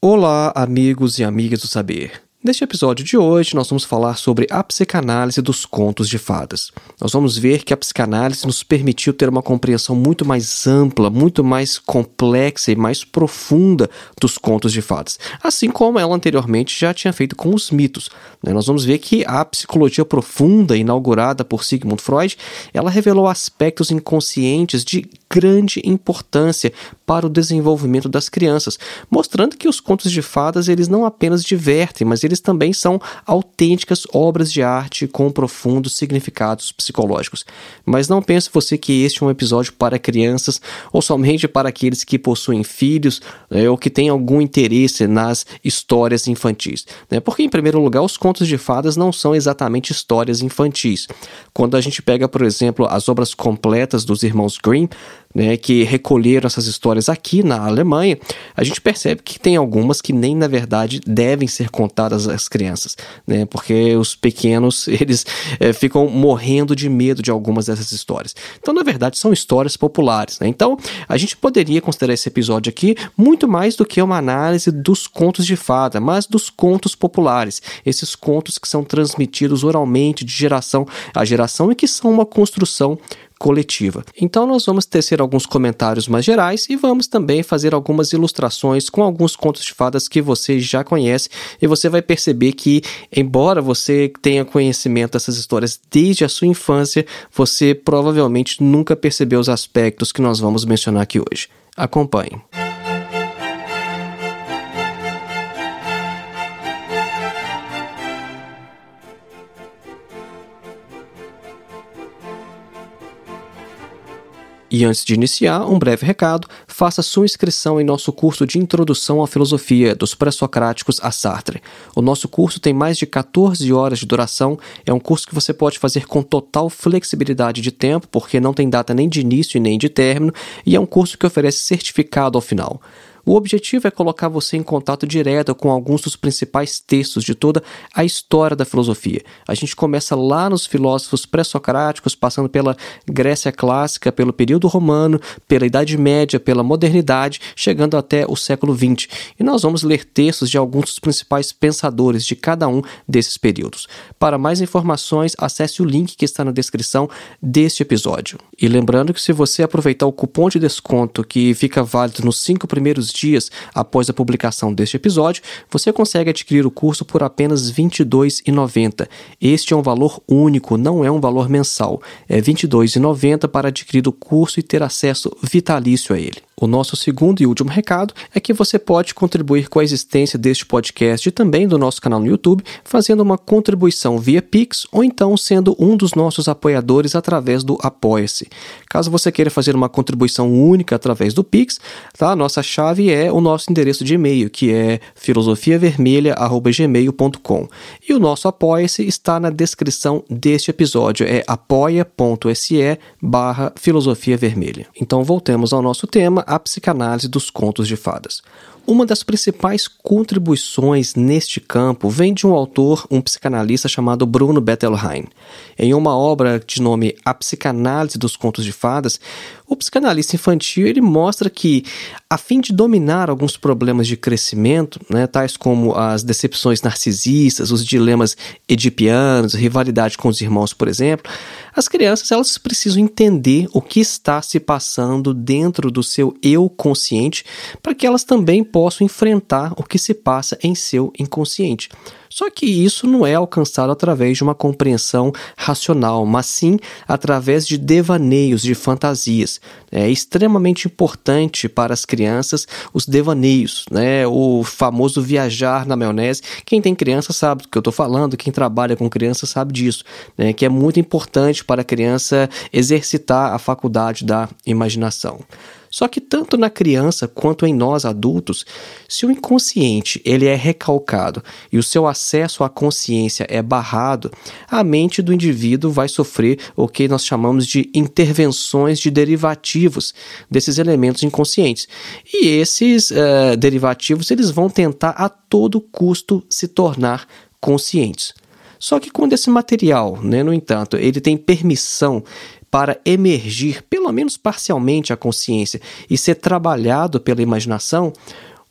Olá, amigos e amigas do saber. Neste episódio de hoje, nós vamos falar sobre a psicanálise dos contos de fadas. Nós vamos ver que a psicanálise nos permitiu ter uma compreensão muito mais ampla, muito mais complexa e mais profunda dos contos de fadas, assim como ela anteriormente já tinha feito com os mitos. Né? Nós vamos ver que a psicologia profunda, inaugurada por Sigmund Freud, ela revelou aspectos inconscientes de grande importância para o desenvolvimento das crianças, mostrando que os contos de fadas eles não apenas divertem, mas eles também são autênticas obras de arte com profundos significados psicológicos. Mas não pense você que este é um episódio para crianças ou somente para aqueles que possuem filhos né, ou que têm algum interesse nas histórias infantis, né? Porque em primeiro lugar, os contos de fadas não são exatamente histórias infantis. Quando a gente pega, por exemplo, as obras completas dos irmãos Grimm, né, que recolheram essas histórias aqui na Alemanha, a gente percebe que tem algumas que nem na verdade devem ser contadas às crianças, né, porque os pequenos eles é, ficam morrendo de medo de algumas dessas histórias. Então, na verdade, são histórias populares. Né? Então, a gente poderia considerar esse episódio aqui muito mais do que uma análise dos contos de fada, mas dos contos populares, esses contos que são transmitidos oralmente de geração a geração e que são uma construção coletiva. Então nós vamos tecer alguns comentários mais gerais e vamos também fazer algumas ilustrações com alguns contos de fadas que você já conhece e você vai perceber que embora você tenha conhecimento dessas histórias desde a sua infância, você provavelmente nunca percebeu os aspectos que nós vamos mencionar aqui hoje. Acompanhe. E antes de iniciar, um breve recado: faça sua inscrição em nosso curso de Introdução à Filosofia dos Pré-Socráticos a Sartre. O nosso curso tem mais de 14 horas de duração, é um curso que você pode fazer com total flexibilidade de tempo, porque não tem data nem de início e nem de término, e é um curso que oferece certificado ao final. O objetivo é colocar você em contato direto com alguns dos principais textos de toda a história da filosofia. A gente começa lá nos filósofos pré-socráticos, passando pela Grécia clássica, pelo período romano, pela Idade Média, pela modernidade, chegando até o século XX. E nós vamos ler textos de alguns dos principais pensadores de cada um desses períodos. Para mais informações, acesse o link que está na descrição deste episódio. E lembrando que se você aproveitar o cupom de desconto que fica válido nos cinco primeiros dias após a publicação deste episódio, você consegue adquirir o curso por apenas R$ 22,90. Este é um valor único, não é um valor mensal. É R$ 22,90 para adquirir o curso e ter acesso vitalício a ele. O nosso segundo e último recado é que você pode contribuir com a existência deste podcast e também do nosso canal no YouTube, fazendo uma contribuição via Pix ou então sendo um dos nossos apoiadores através do Apoia-se. Caso você queira fazer uma contribuição única através do Pix, tá? nossa chave é o nosso endereço de e-mail, que é filosofiavermelha.gmail.com. E o nosso Apoia-se está na descrição deste episódio, é apoia.se barra filosofia vermelha. Então voltemos ao nosso tema, a psicanálise dos contos de fadas. Uma das principais contribuições neste campo vem de um autor, um psicanalista chamado Bruno Bettelheim. Em uma obra de nome A Psicanálise dos Contos de Fadas, o psicanalista infantil ele mostra que, a fim de dominar alguns problemas de crescimento, né, tais como as decepções narcisistas, os dilemas edipianos, rivalidade com os irmãos, por exemplo, as crianças elas precisam entender o que está se passando dentro do seu eu consciente para que elas também possam enfrentar o que se passa em seu inconsciente. Só que isso não é alcançado através de uma compreensão racional, mas sim através de devaneios, de fantasias. É extremamente importante para as crianças os devaneios, né? o famoso viajar na maionese. Quem tem criança sabe do que eu estou falando, quem trabalha com criança sabe disso, né? que é muito importante para a criança exercitar a faculdade da imaginação. Só que tanto na criança quanto em nós adultos, se o inconsciente ele é recalcado e o seu acesso à consciência é barrado, a mente do indivíduo vai sofrer o que nós chamamos de intervenções de derivativos desses elementos inconscientes. E esses uh, derivativos eles vão tentar a todo custo se tornar conscientes. Só que quando esse material, né, no entanto, ele tem permissão para emergir, pelo menos parcialmente, a consciência e ser trabalhado pela imaginação,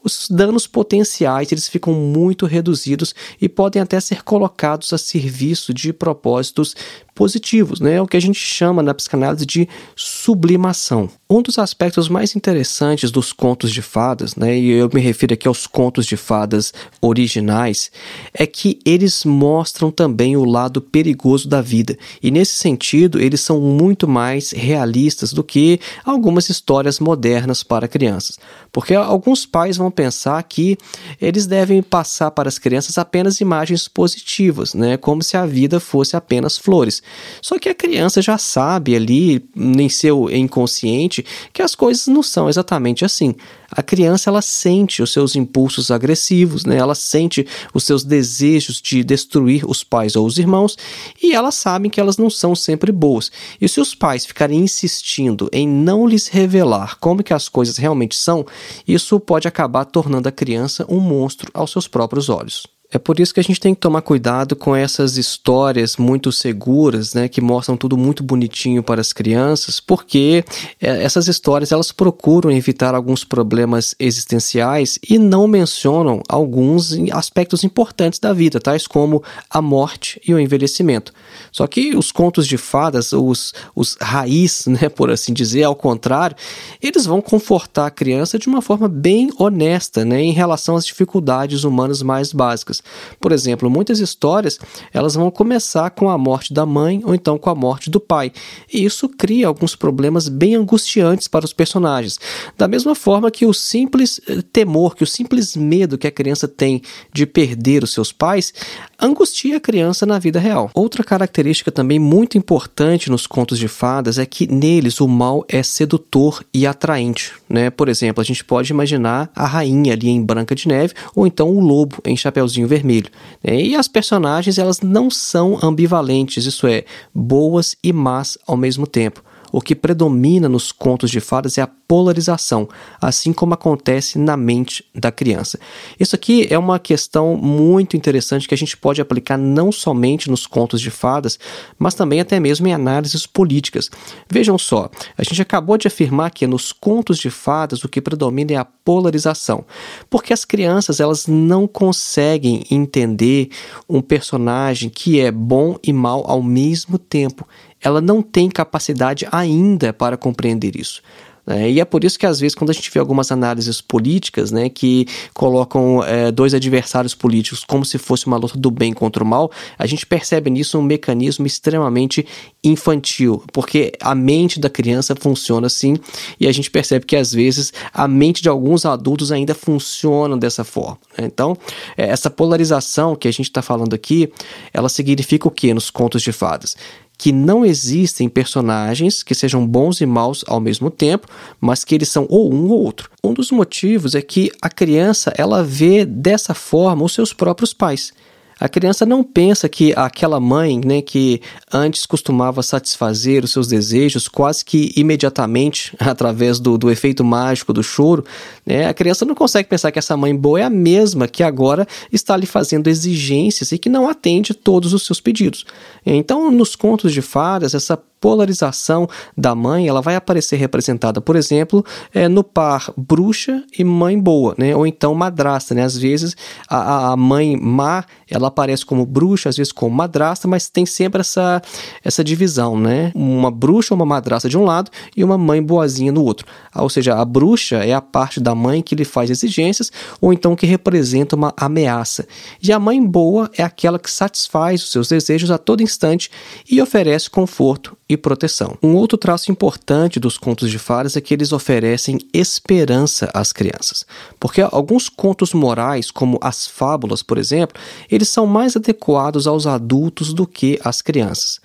os danos potenciais eles ficam muito reduzidos e podem até ser colocados a serviço de propósitos positivos, né? É o que a gente chama na psicanálise de sublimação. Um dos aspectos mais interessantes dos contos de fadas, né, e eu me refiro aqui aos contos de fadas originais, é que eles mostram também o lado perigoso da vida. E nesse sentido, eles são muito mais realistas do que algumas histórias modernas para crianças. Porque alguns pais vão pensar que eles devem passar para as crianças apenas imagens positivas, né, como se a vida fosse apenas flores. Só que a criança já sabe ali, em seu inconsciente, que as coisas não são exatamente assim. A criança ela sente os seus impulsos agressivos, né? ela sente os seus desejos de destruir os pais ou os irmãos e elas sabem que elas não são sempre boas. E se os pais ficarem insistindo em não lhes revelar como que as coisas realmente são, isso pode acabar tornando a criança um monstro aos seus próprios olhos. É por isso que a gente tem que tomar cuidado com essas histórias muito seguras, né, que mostram tudo muito bonitinho para as crianças, porque é, essas histórias elas procuram evitar alguns problemas existenciais e não mencionam alguns aspectos importantes da vida, tais como a morte e o envelhecimento. Só que os contos de fadas, os, os raiz, né, por assim dizer, ao contrário, eles vão confortar a criança de uma forma bem honesta, né, em relação às dificuldades humanas mais básicas. Por exemplo, muitas histórias elas vão começar com a morte da mãe ou então com a morte do pai. E isso cria alguns problemas bem angustiantes para os personagens. Da mesma forma que o simples eh, temor, que o simples medo que a criança tem de perder os seus pais, angustia a criança na vida real. Outra característica também muito importante nos contos de fadas é que neles o mal é sedutor e atraente. Né? Por exemplo, a gente pode imaginar a rainha ali em Branca de Neve ou então o lobo em Chapeuzinho vermelho. Né? E as personagens elas não são ambivalentes, isso é, boas e más ao mesmo tempo. O que predomina nos contos de fadas é a polarização, assim como acontece na mente da criança. Isso aqui é uma questão muito interessante que a gente pode aplicar não somente nos contos de fadas, mas também até mesmo em análises políticas. Vejam só, a gente acabou de afirmar que nos contos de fadas o que predomina é a polarização, porque as crianças elas não conseguem entender um personagem que é bom e mal ao mesmo tempo ela não tem capacidade ainda para compreender isso. É, e é por isso que, às vezes, quando a gente vê algumas análises políticas, né, que colocam é, dois adversários políticos como se fosse uma luta do bem contra o mal, a gente percebe nisso um mecanismo extremamente infantil, porque a mente da criança funciona assim, e a gente percebe que, às vezes, a mente de alguns adultos ainda funciona dessa forma. Né? Então, é, essa polarização que a gente está falando aqui, ela significa o que nos contos de fadas? Que não existem personagens que sejam bons e maus ao mesmo tempo, mas que eles são ou um ou outro. Um dos motivos é que a criança ela vê dessa forma os seus próprios pais. A criança não pensa que aquela mãe, né, que antes costumava satisfazer os seus desejos quase que imediatamente através do, do efeito mágico do choro, né, a criança não consegue pensar que essa mãe boa é a mesma que agora está lhe fazendo exigências e que não atende todos os seus pedidos. Então, nos contos de fadas, essa polarização da mãe ela vai aparecer representada, por exemplo, é, no par bruxa e mãe boa, né? ou então madrasta. Né? Às vezes a, a mãe má ela aparece como bruxa, às vezes como madrasta, mas tem sempre essa, essa divisão, né? Uma bruxa ou uma madrasta de um lado e uma mãe boazinha no outro. Ah, ou seja, a bruxa é a parte da mãe que lhe faz exigências ou então que representa uma ameaça. E a mãe boa é aquela que satisfaz os seus desejos a todo instante e oferece conforto e proteção. Um outro traço importante dos contos de fadas é que eles oferecem esperança às crianças, porque alguns contos morais, como as fábulas, por exemplo, eles são mais adequados aos adultos do que às crianças.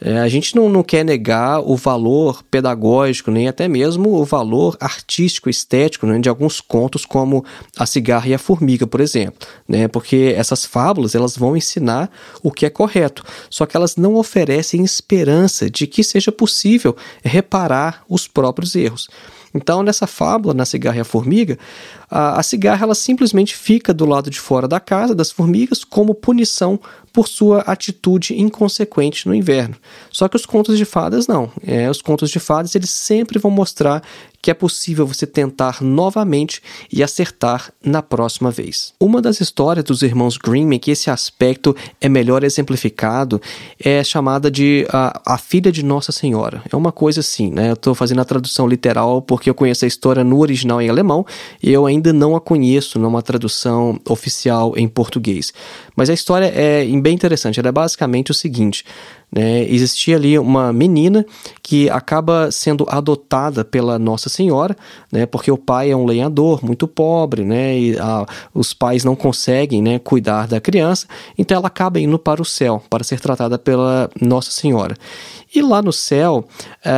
É, a gente não, não quer negar o valor pedagógico, nem até mesmo o valor artístico, estético né, de alguns contos, como A Cigarra e a Formiga, por exemplo. Né, porque essas fábulas elas vão ensinar o que é correto, só que elas não oferecem esperança de que seja possível reparar os próprios erros. Então, nessa fábula, na cigarra e a formiga, a, a cigarra ela simplesmente fica do lado de fora da casa das formigas como punição por sua atitude inconsequente no inverno. Só que os contos de fadas não. É, os contos de fadas eles sempre vão mostrar que é possível você tentar novamente e acertar na próxima vez. Uma das histórias dos irmãos Grimm em que esse aspecto é melhor exemplificado é chamada de a, a Filha de Nossa Senhora. É uma coisa assim, né? Eu estou fazendo a tradução literal porque eu conheço a história no original em alemão e eu ainda não a conheço numa tradução oficial em português. Mas a história é bem interessante. Ela é basicamente o seguinte: né? Existia ali uma menina que acaba sendo adotada pela Nossa Senhora, né? porque o pai é um lenhador muito pobre, né? e a, os pais não conseguem né, cuidar da criança, então ela acaba indo para o céu para ser tratada pela Nossa Senhora. E lá no céu, é,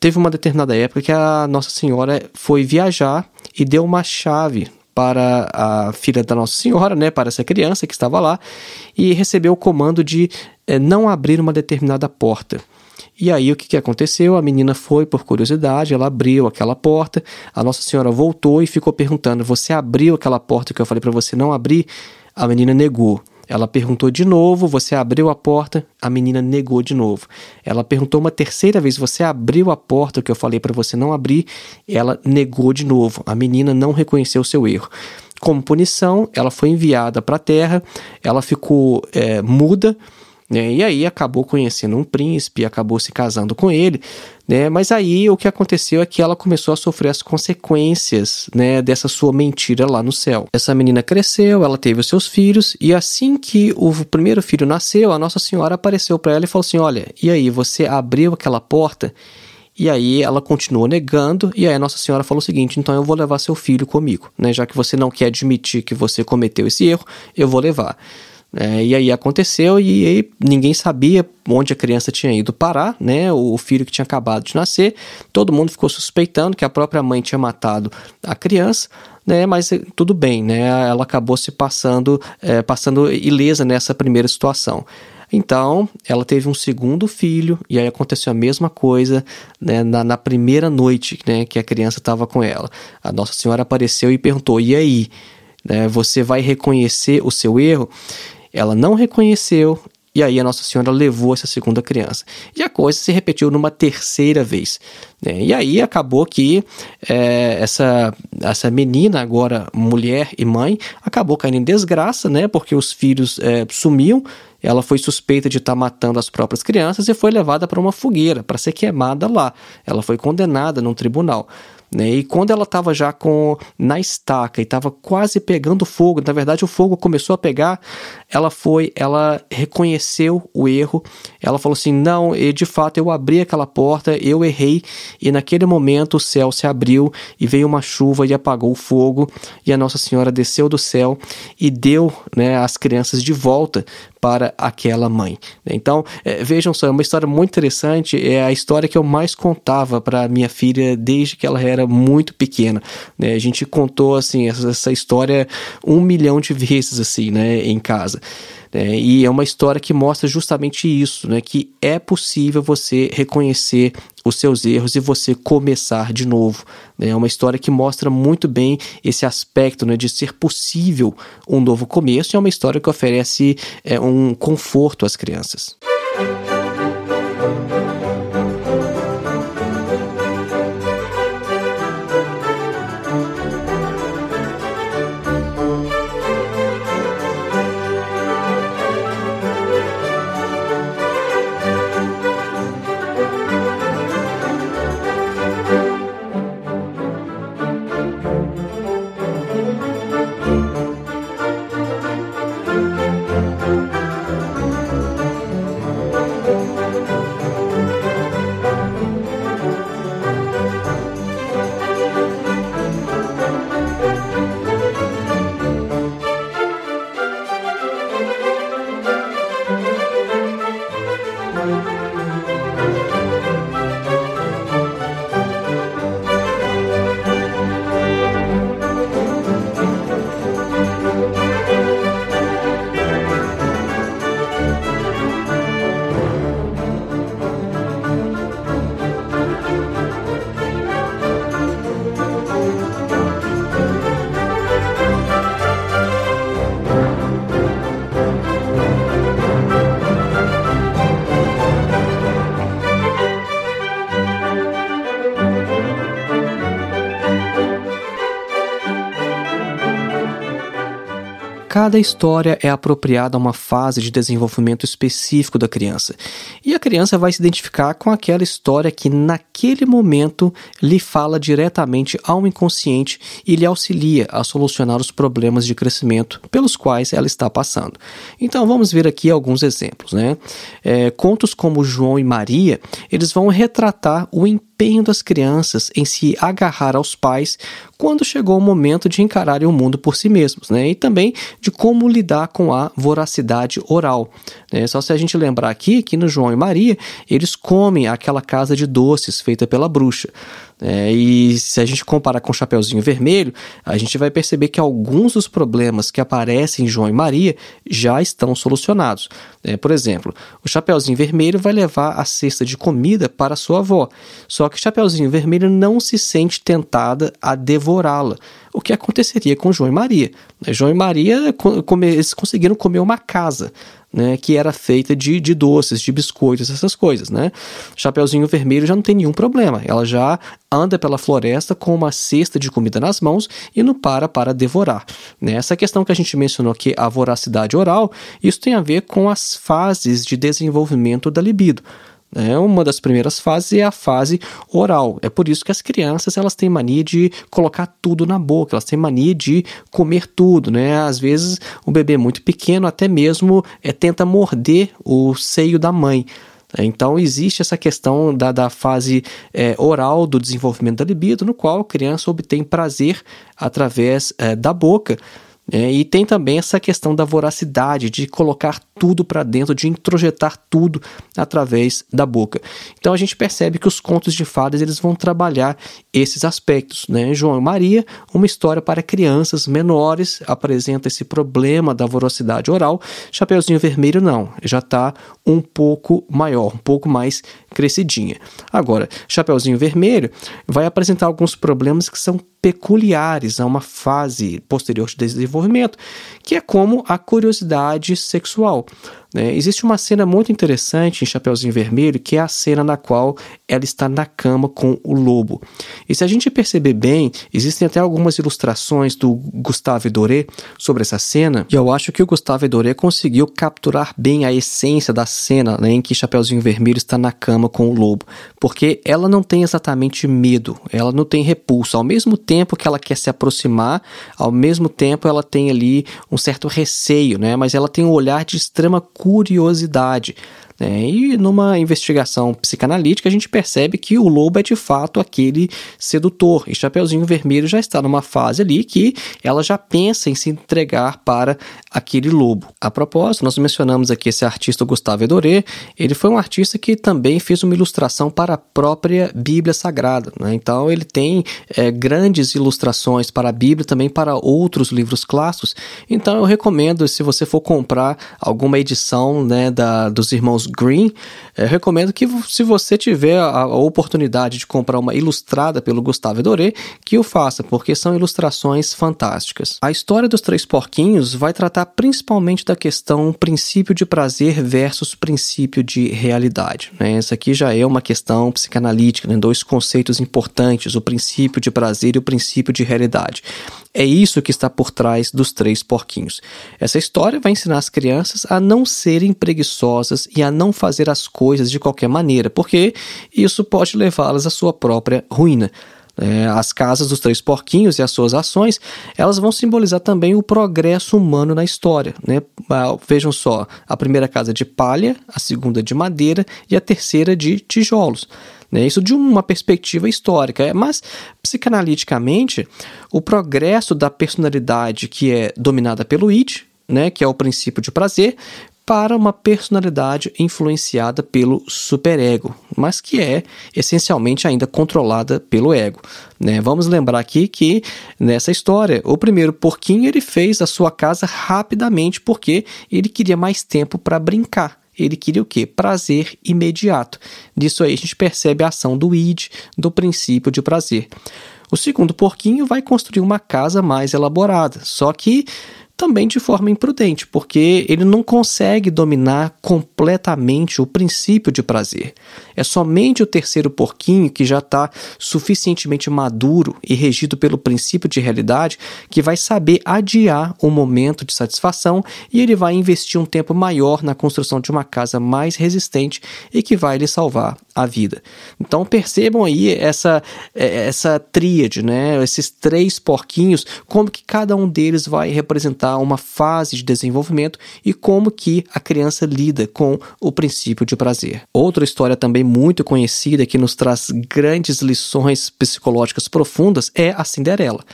teve uma determinada época que a Nossa Senhora foi viajar e deu uma chave para a filha da Nossa Senhora, né, para essa criança que estava lá, e recebeu o comando de é, não abrir uma determinada porta. E aí o que, que aconteceu? A menina foi por curiosidade, ela abriu aquela porta, a Nossa Senhora voltou e ficou perguntando: Você abriu aquela porta que eu falei para você não abrir? A menina negou. Ela perguntou de novo, você abriu a porta, a menina negou de novo. Ela perguntou uma terceira vez, você abriu a porta que eu falei para você não abrir, ela negou de novo. A menina não reconheceu seu erro. Como punição, ela foi enviada para a terra, ela ficou é, muda né? E aí acabou conhecendo um príncipe, acabou se casando com ele, né? Mas aí o que aconteceu é que ela começou a sofrer as consequências, né, dessa sua mentira lá no céu. Essa menina cresceu, ela teve os seus filhos e assim que o primeiro filho nasceu, a Nossa Senhora apareceu para ela e falou assim: "Olha, e aí você abriu aquela porta?" E aí ela continuou negando, e aí a Nossa Senhora falou o seguinte: então eu vou levar seu filho comigo, né? Já que você não quer admitir que você cometeu esse erro, eu vou levar. É, e aí aconteceu e aí ninguém sabia onde a criança tinha ido parar, né? O filho que tinha acabado de nascer, todo mundo ficou suspeitando que a própria mãe tinha matado a criança, né? Mas eh, tudo bem, né? Ela acabou se passando, é, passando ilesa nessa primeira situação. Então, ela teve um segundo filho, e aí aconteceu a mesma coisa né, na, na primeira noite né, que a criança estava com ela. A Nossa Senhora apareceu e perguntou: e aí? Né, você vai reconhecer o seu erro? Ela não reconheceu e aí a Nossa Senhora levou essa segunda criança. E a coisa se repetiu numa terceira vez. Né? E aí acabou que é, essa, essa menina, agora mulher e mãe, acabou caindo em desgraça, né? Porque os filhos é, sumiam. Ela foi suspeita de estar tá matando as próprias crianças e foi levada para uma fogueira para ser queimada lá. Ela foi condenada num tribunal. Né? E quando ela estava já com na estaca e estava quase pegando fogo, na verdade o fogo começou a pegar, ela foi, ela reconheceu o erro, ela falou assim: não, e de fato eu abri aquela porta, eu errei, e naquele momento o céu se abriu e veio uma chuva e apagou o fogo, e a Nossa Senhora desceu do céu e deu né, as crianças de volta para aquela mãe. Então, é, vejam só, é uma história muito interessante, é a história que eu mais contava para minha filha desde que ela era muito pequena. Né? A gente contou assim essa, essa história um milhão de vezes assim, né, em casa. É, e é uma história que mostra justamente isso, né? Que é possível você reconhecer os seus erros e você começar de novo. Né? É uma história que mostra muito bem esse aspecto né, de ser possível um novo começo e é uma história que oferece é, um conforto às crianças. Cada história é apropriada a uma fase de desenvolvimento específico da criança, e a criança vai se identificar com aquela história que, naquele momento, lhe fala diretamente ao inconsciente e lhe auxilia a solucionar os problemas de crescimento pelos quais ela está passando. Então, vamos ver aqui alguns exemplos. Né? É, contos como João e Maria, eles vão retratar o empenho das crianças em se agarrar aos pais quando chegou o momento de encararem o mundo por si mesmos, né? E também de como lidar com a voracidade oral. Né? Só se a gente lembrar aqui que no João e Maria eles comem aquela casa de doces feita pela bruxa. É, e se a gente comparar com o Chapeuzinho Vermelho, a gente vai perceber que alguns dos problemas que aparecem em João e Maria já estão solucionados. É, por exemplo, o Chapeuzinho Vermelho vai levar a cesta de comida para sua avó, só que o Chapeuzinho Vermelho não se sente tentada a devorá-la, o que aconteceria com João e Maria. João e Maria eles conseguiram comer uma casa né, que era feita de, de doces, de biscoitos, essas coisas, né? Chapeuzinho Vermelho já não tem nenhum problema. Ela já anda pela floresta com uma cesta de comida nas mãos e não para para devorar. Né? Essa questão que a gente mencionou aqui, a voracidade oral, isso tem a ver com as fases de desenvolvimento da libido. É, uma das primeiras fases é a fase oral. É por isso que as crianças elas têm mania de colocar tudo na boca, elas têm mania de comer tudo, né? Às vezes o bebê muito pequeno até mesmo é, tenta morder o seio da mãe. Então, existe essa questão da, da fase é, oral do desenvolvimento da libido, no qual a criança obtém prazer através é, da boca, é, e tem também essa questão da voracidade, de colocar tudo para dentro, de introjetar tudo através da boca. Então a gente percebe que os contos de fadas eles vão trabalhar esses aspectos. Né? João e Maria, uma história para crianças menores, apresenta esse problema da voracidade oral. Chapeuzinho Vermelho não, já está um pouco maior, um pouco mais crescidinha. Agora, Chapeuzinho Vermelho vai apresentar alguns problemas que são peculiares a uma fase posterior de desenvolvimento, que é como a curiosidade sexual. Né? Existe uma cena muito interessante em Chapeuzinho Vermelho, que é a cena na qual ela está na cama com o lobo. E se a gente perceber bem, existem até algumas ilustrações do Gustave Doré sobre essa cena, e eu acho que o Gustave Doré conseguiu capturar bem a essência da cena né, em que Chapeuzinho Vermelho está na cama com o lobo, porque ela não tem exatamente medo, ela não tem repulso. Ao mesmo tempo que ela quer se aproximar, ao mesmo tempo ela tem ali um certo receio, né? mas ela tem um olhar de extrema curiosidade. É, e numa investigação psicanalítica, a gente percebe que o lobo é de fato aquele sedutor. E Chapeuzinho Vermelho já está numa fase ali que ela já pensa em se entregar para aquele lobo. A propósito, nós mencionamos aqui esse artista Gustavo Edoré. Ele foi um artista que também fez uma ilustração para a própria Bíblia Sagrada. Né? Então, ele tem é, grandes ilustrações para a Bíblia, também para outros livros clássicos. Então, eu recomendo, se você for comprar alguma edição né, da, dos irmãos Green, eu recomendo que se você tiver a, oportunidade de comprar uma ilustrada pelo Gustavo Doré, que o faça, porque são ilustrações fantásticas. A história dos Três Porquinhos vai tratar principalmente da questão princípio de prazer versus princípio de realidade. Né? Essa aqui já é uma questão psicanalítica, né? dois conceitos importantes, o princípio de prazer e o princípio de realidade. É isso que está por trás dos três porquinhos. Essa história vai ensinar as crianças a não serem preguiçosas e a não fazer as coisas de qualquer maneira, porque isso pode levá-las à sua própria ruína. É, as casas dos três porquinhos e as suas ações, elas vão simbolizar também o progresso humano na história. Né? Ah, vejam só, a primeira casa de palha, a segunda de madeira e a terceira de tijolos. Né? Isso de uma perspectiva histórica. É, mas, psicanaliticamente, o progresso da personalidade que é dominada pelo id, né, que é o princípio de prazer, para uma personalidade influenciada pelo superego, mas que é essencialmente ainda controlada pelo ego. Né? Vamos lembrar aqui que nessa história, o primeiro porquinho ele fez a sua casa rapidamente porque ele queria mais tempo para brincar. Ele queria o quê? Prazer imediato. Disso aí a gente percebe a ação do id, do princípio de prazer. O segundo porquinho vai construir uma casa mais elaborada, só que também de forma imprudente, porque ele não consegue dominar completamente o princípio de prazer. É somente o terceiro porquinho, que já está suficientemente maduro e regido pelo princípio de realidade, que vai saber adiar o momento de satisfação e ele vai investir um tempo maior na construção de uma casa mais resistente e que vai lhe salvar a vida. Então percebam aí essa, é, essa tríade, né? esses três porquinhos, como que cada um deles vai representar uma fase de desenvolvimento e como que a criança lida com o princípio de prazer. Outra história também muito conhecida que nos traz grandes lições psicológicas profundas é a Cinderela.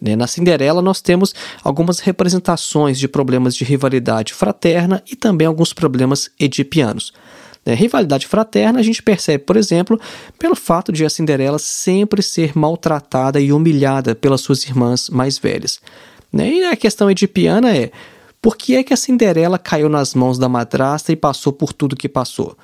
Né? Na Cinderela, nós temos algumas representações de problemas de rivalidade fraterna e também alguns problemas edipianos. Né? Rivalidade fraterna a gente percebe, por exemplo, pelo fato de a Cinderela sempre ser maltratada e humilhada pelas suas irmãs mais velhas. Né? E a questão edipiana é por que é que a Cinderela caiu nas mãos da madrasta e passou por tudo que passou?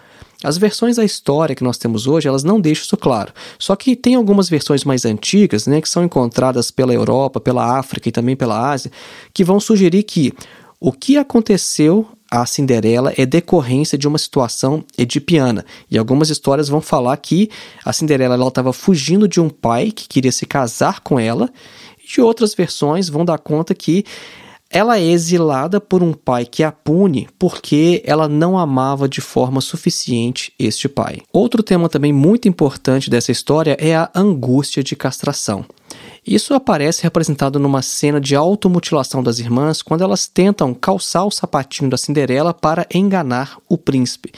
As versões da história que nós temos hoje, elas não deixam isso claro. Só que tem algumas versões mais antigas, né, que são encontradas pela Europa, pela África e também pela Ásia, que vão sugerir que o que aconteceu a Cinderela é decorrência de uma situação edipiana. E algumas histórias vão falar que a Cinderela estava fugindo de um pai que queria se casar com ela, e outras versões vão dar conta que ela é exilada por um pai que a pune porque ela não amava de forma suficiente este pai. Outro tema também muito importante dessa história é a angústia de castração. Isso aparece representado numa cena de automutilação das irmãs quando elas tentam calçar o sapatinho da Cinderela para enganar o príncipe.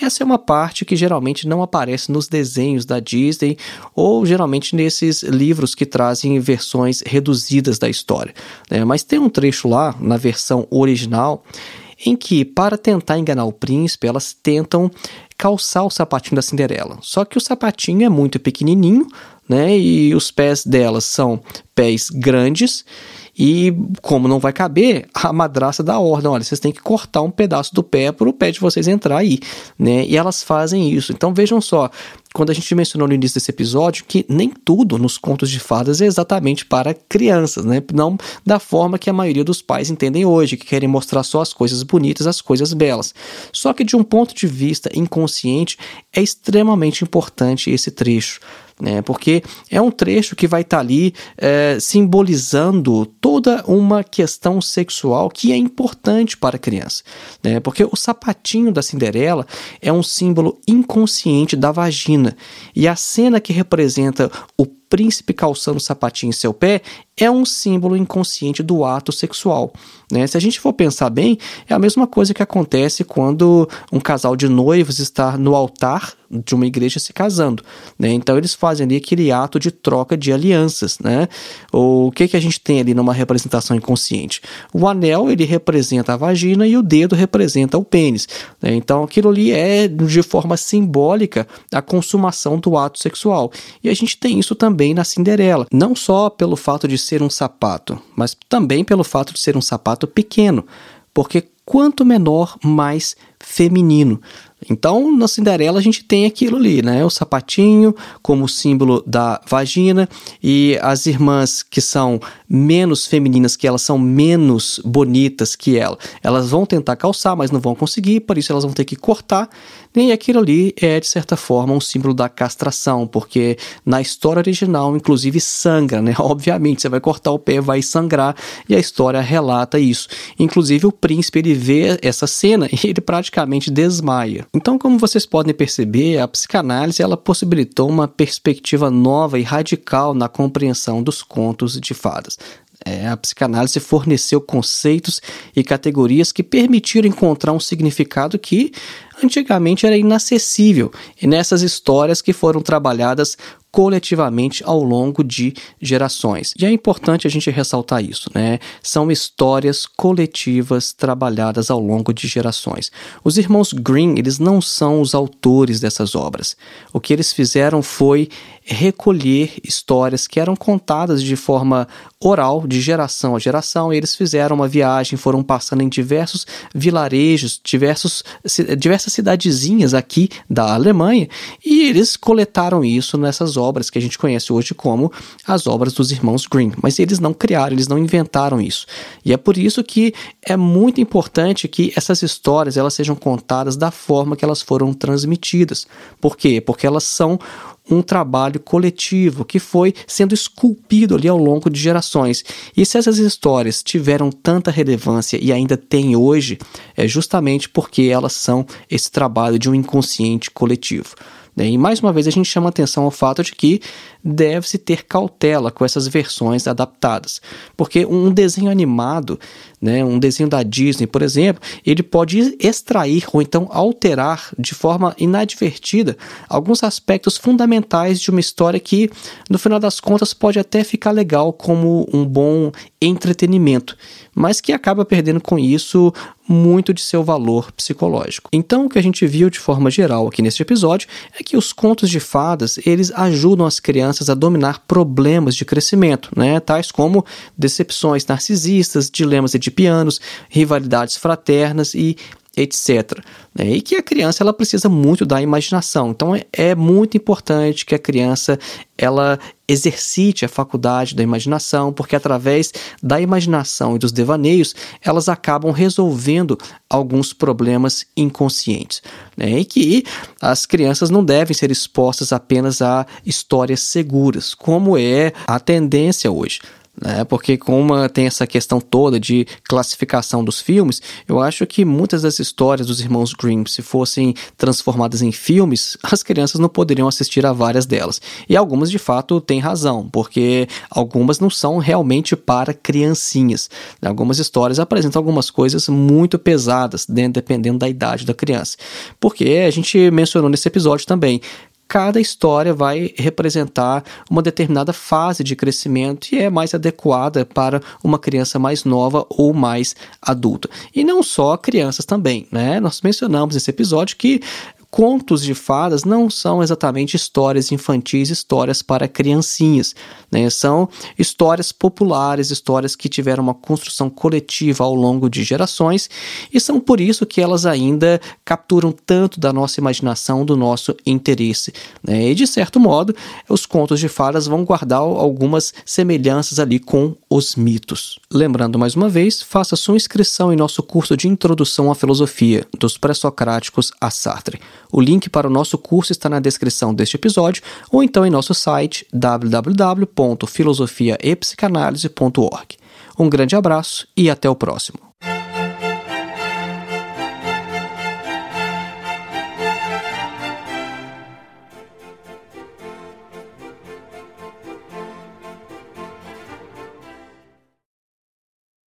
Essa é uma parte que geralmente não aparece nos desenhos da Disney ou geralmente nesses livros que trazem versões reduzidas da história. Né? Mas tem um trecho lá, na versão original, em que, para tentar enganar o príncipe, elas tentam calçar o sapatinho da Cinderela. Só que o sapatinho é muito pequenininho, né? E os pés delas são pés grandes e como não vai caber, a madraça dá ordem, olha, vocês têm que cortar um pedaço do pé para o pé de vocês entrar aí, né? E elas fazem isso. Então vejam só, quando a gente mencionou no início desse episódio que nem tudo nos contos de fadas é exatamente para crianças, né? Não da forma que a maioria dos pais entendem hoje, que querem mostrar só as coisas bonitas, as coisas belas. Só que de um ponto de vista inconsciente, é extremamente importante esse trecho né? Porque é um trecho que vai estar tá ali é, simbolizando toda uma questão sexual que é importante para a criança, né? Porque o sapatinho da Cinderela é um símbolo inconsciente da vagina e a cena que representa o príncipe calçando o sapatinho em seu pé é um símbolo inconsciente do ato sexual. Né? Se a gente for pensar bem, é a mesma coisa que acontece quando um casal de noivos está no altar de uma igreja se casando. Né? Então eles fazem ali aquele ato de troca de alianças. Né? O que, que a gente tem ali numa representação inconsciente? O anel ele representa a vagina e o dedo representa o pênis. Né? Então aquilo ali é de forma simbólica a consumação do ato sexual. E a gente tem isso também na Cinderela, não só pelo fato de ser um sapato, mas também pelo fato de ser um sapato pequeno, porque quanto menor, mais feminino. Então, na Cinderela a gente tem aquilo ali, né? O sapatinho como símbolo da vagina e as irmãs que são menos femininas que elas são menos bonitas que ela. Elas vão tentar calçar, mas não vão conseguir, por isso elas vão ter que cortar. E aquilo ali é de certa forma um símbolo da castração, porque na história original inclusive sangra, né? Obviamente, você vai cortar o pé, vai sangrar e a história relata isso. Inclusive o príncipe ele vê essa cena e ele praticamente desmaia. Então, como vocês podem perceber, a psicanálise ela possibilitou uma perspectiva nova e radical na compreensão dos contos de fadas. É, a psicanálise forneceu conceitos e categorias que permitiram encontrar um significado que antigamente era inacessível, e nessas histórias que foram trabalhadas coletivamente ao longo de gerações. E é importante a gente ressaltar isso, né? São histórias coletivas trabalhadas ao longo de gerações. Os irmãos Green, eles não são os autores dessas obras. O que eles fizeram foi recolher histórias que eram contadas de forma oral, de geração a geração. E eles fizeram uma viagem, foram passando em diversos vilarejos, diversos, diversas cidadezinhas aqui da Alemanha, e eles coletaram isso nessas obras obras que a gente conhece hoje como as obras dos irmãos Grimm, mas eles não criaram, eles não inventaram isso. E é por isso que é muito importante que essas histórias elas sejam contadas da forma que elas foram transmitidas. Por quê? Porque elas são um trabalho coletivo que foi sendo esculpido ali ao longo de gerações. E se essas histórias tiveram tanta relevância e ainda têm hoje, é justamente porque elas são esse trabalho de um inconsciente coletivo. Né? E mais uma vez a gente chama atenção ao fato de que deve-se ter cautela com essas versões adaptadas, porque um desenho animado, né, um desenho da Disney, por exemplo, ele pode extrair ou então alterar de forma inadvertida alguns aspectos fundamentais de uma história que, no final das contas, pode até ficar legal como um bom entretenimento, mas que acaba perdendo com isso muito de seu valor psicológico. Então, o que a gente viu de forma geral aqui neste episódio é que os contos de fadas, eles ajudam as crianças a dominar problemas de crescimento, né, tais como decepções narcisistas, dilemas edipianos, rivalidades fraternas e etc. Né? E que a criança ela precisa muito da imaginação. Então é, é, muito importante que a criança ela exercite a faculdade da imaginação, porque através da imaginação e dos devaneios elas acabam resolvendo alguns problemas inconscientes. Né? E que as crianças não devem ser expostas apenas a histórias seguras, como é a tendência hoje né? Porque como tem essa questão toda de classificação dos filmes, eu acho que muitas das histórias dos irmãos Grimm, se fossem transformadas em filmes, as crianças não poderiam assistir a várias delas. E algumas de fato têm razão, porque algumas não são realmente para criancinhas. Algumas histórias apresentam algumas coisas muito pesadas, dependendo da idade da criança. Porque a gente mencionou nesse episódio também cada história vai representar uma determinada fase de crescimento e é mais adequada para uma criança mais nova ou mais adulta. E não só crianças também, né? Nós mencionamos nesse episódio que contos de fadas não são exatamente histórias infantis, histórias para criancinhas. Né? São histórias populares, histórias que tiveram uma construção coletiva ao longo de gerações e são por isso que elas ainda capturam tanto da nossa imaginação, do nosso interesse. Né? E de certo modo, os contos de fadas vão guardar algumas semelhanças ali com os mitos. Lembrando mais uma vez, faça sua inscrição em nosso curso de Introdução à Filosofia, dos Pré-Socráticos a Sartre. O link para o nosso curso está na descrição deste episódio ou então em nosso site www.filosofiaepsicanalise.org. Um grande abraço e até o próximo.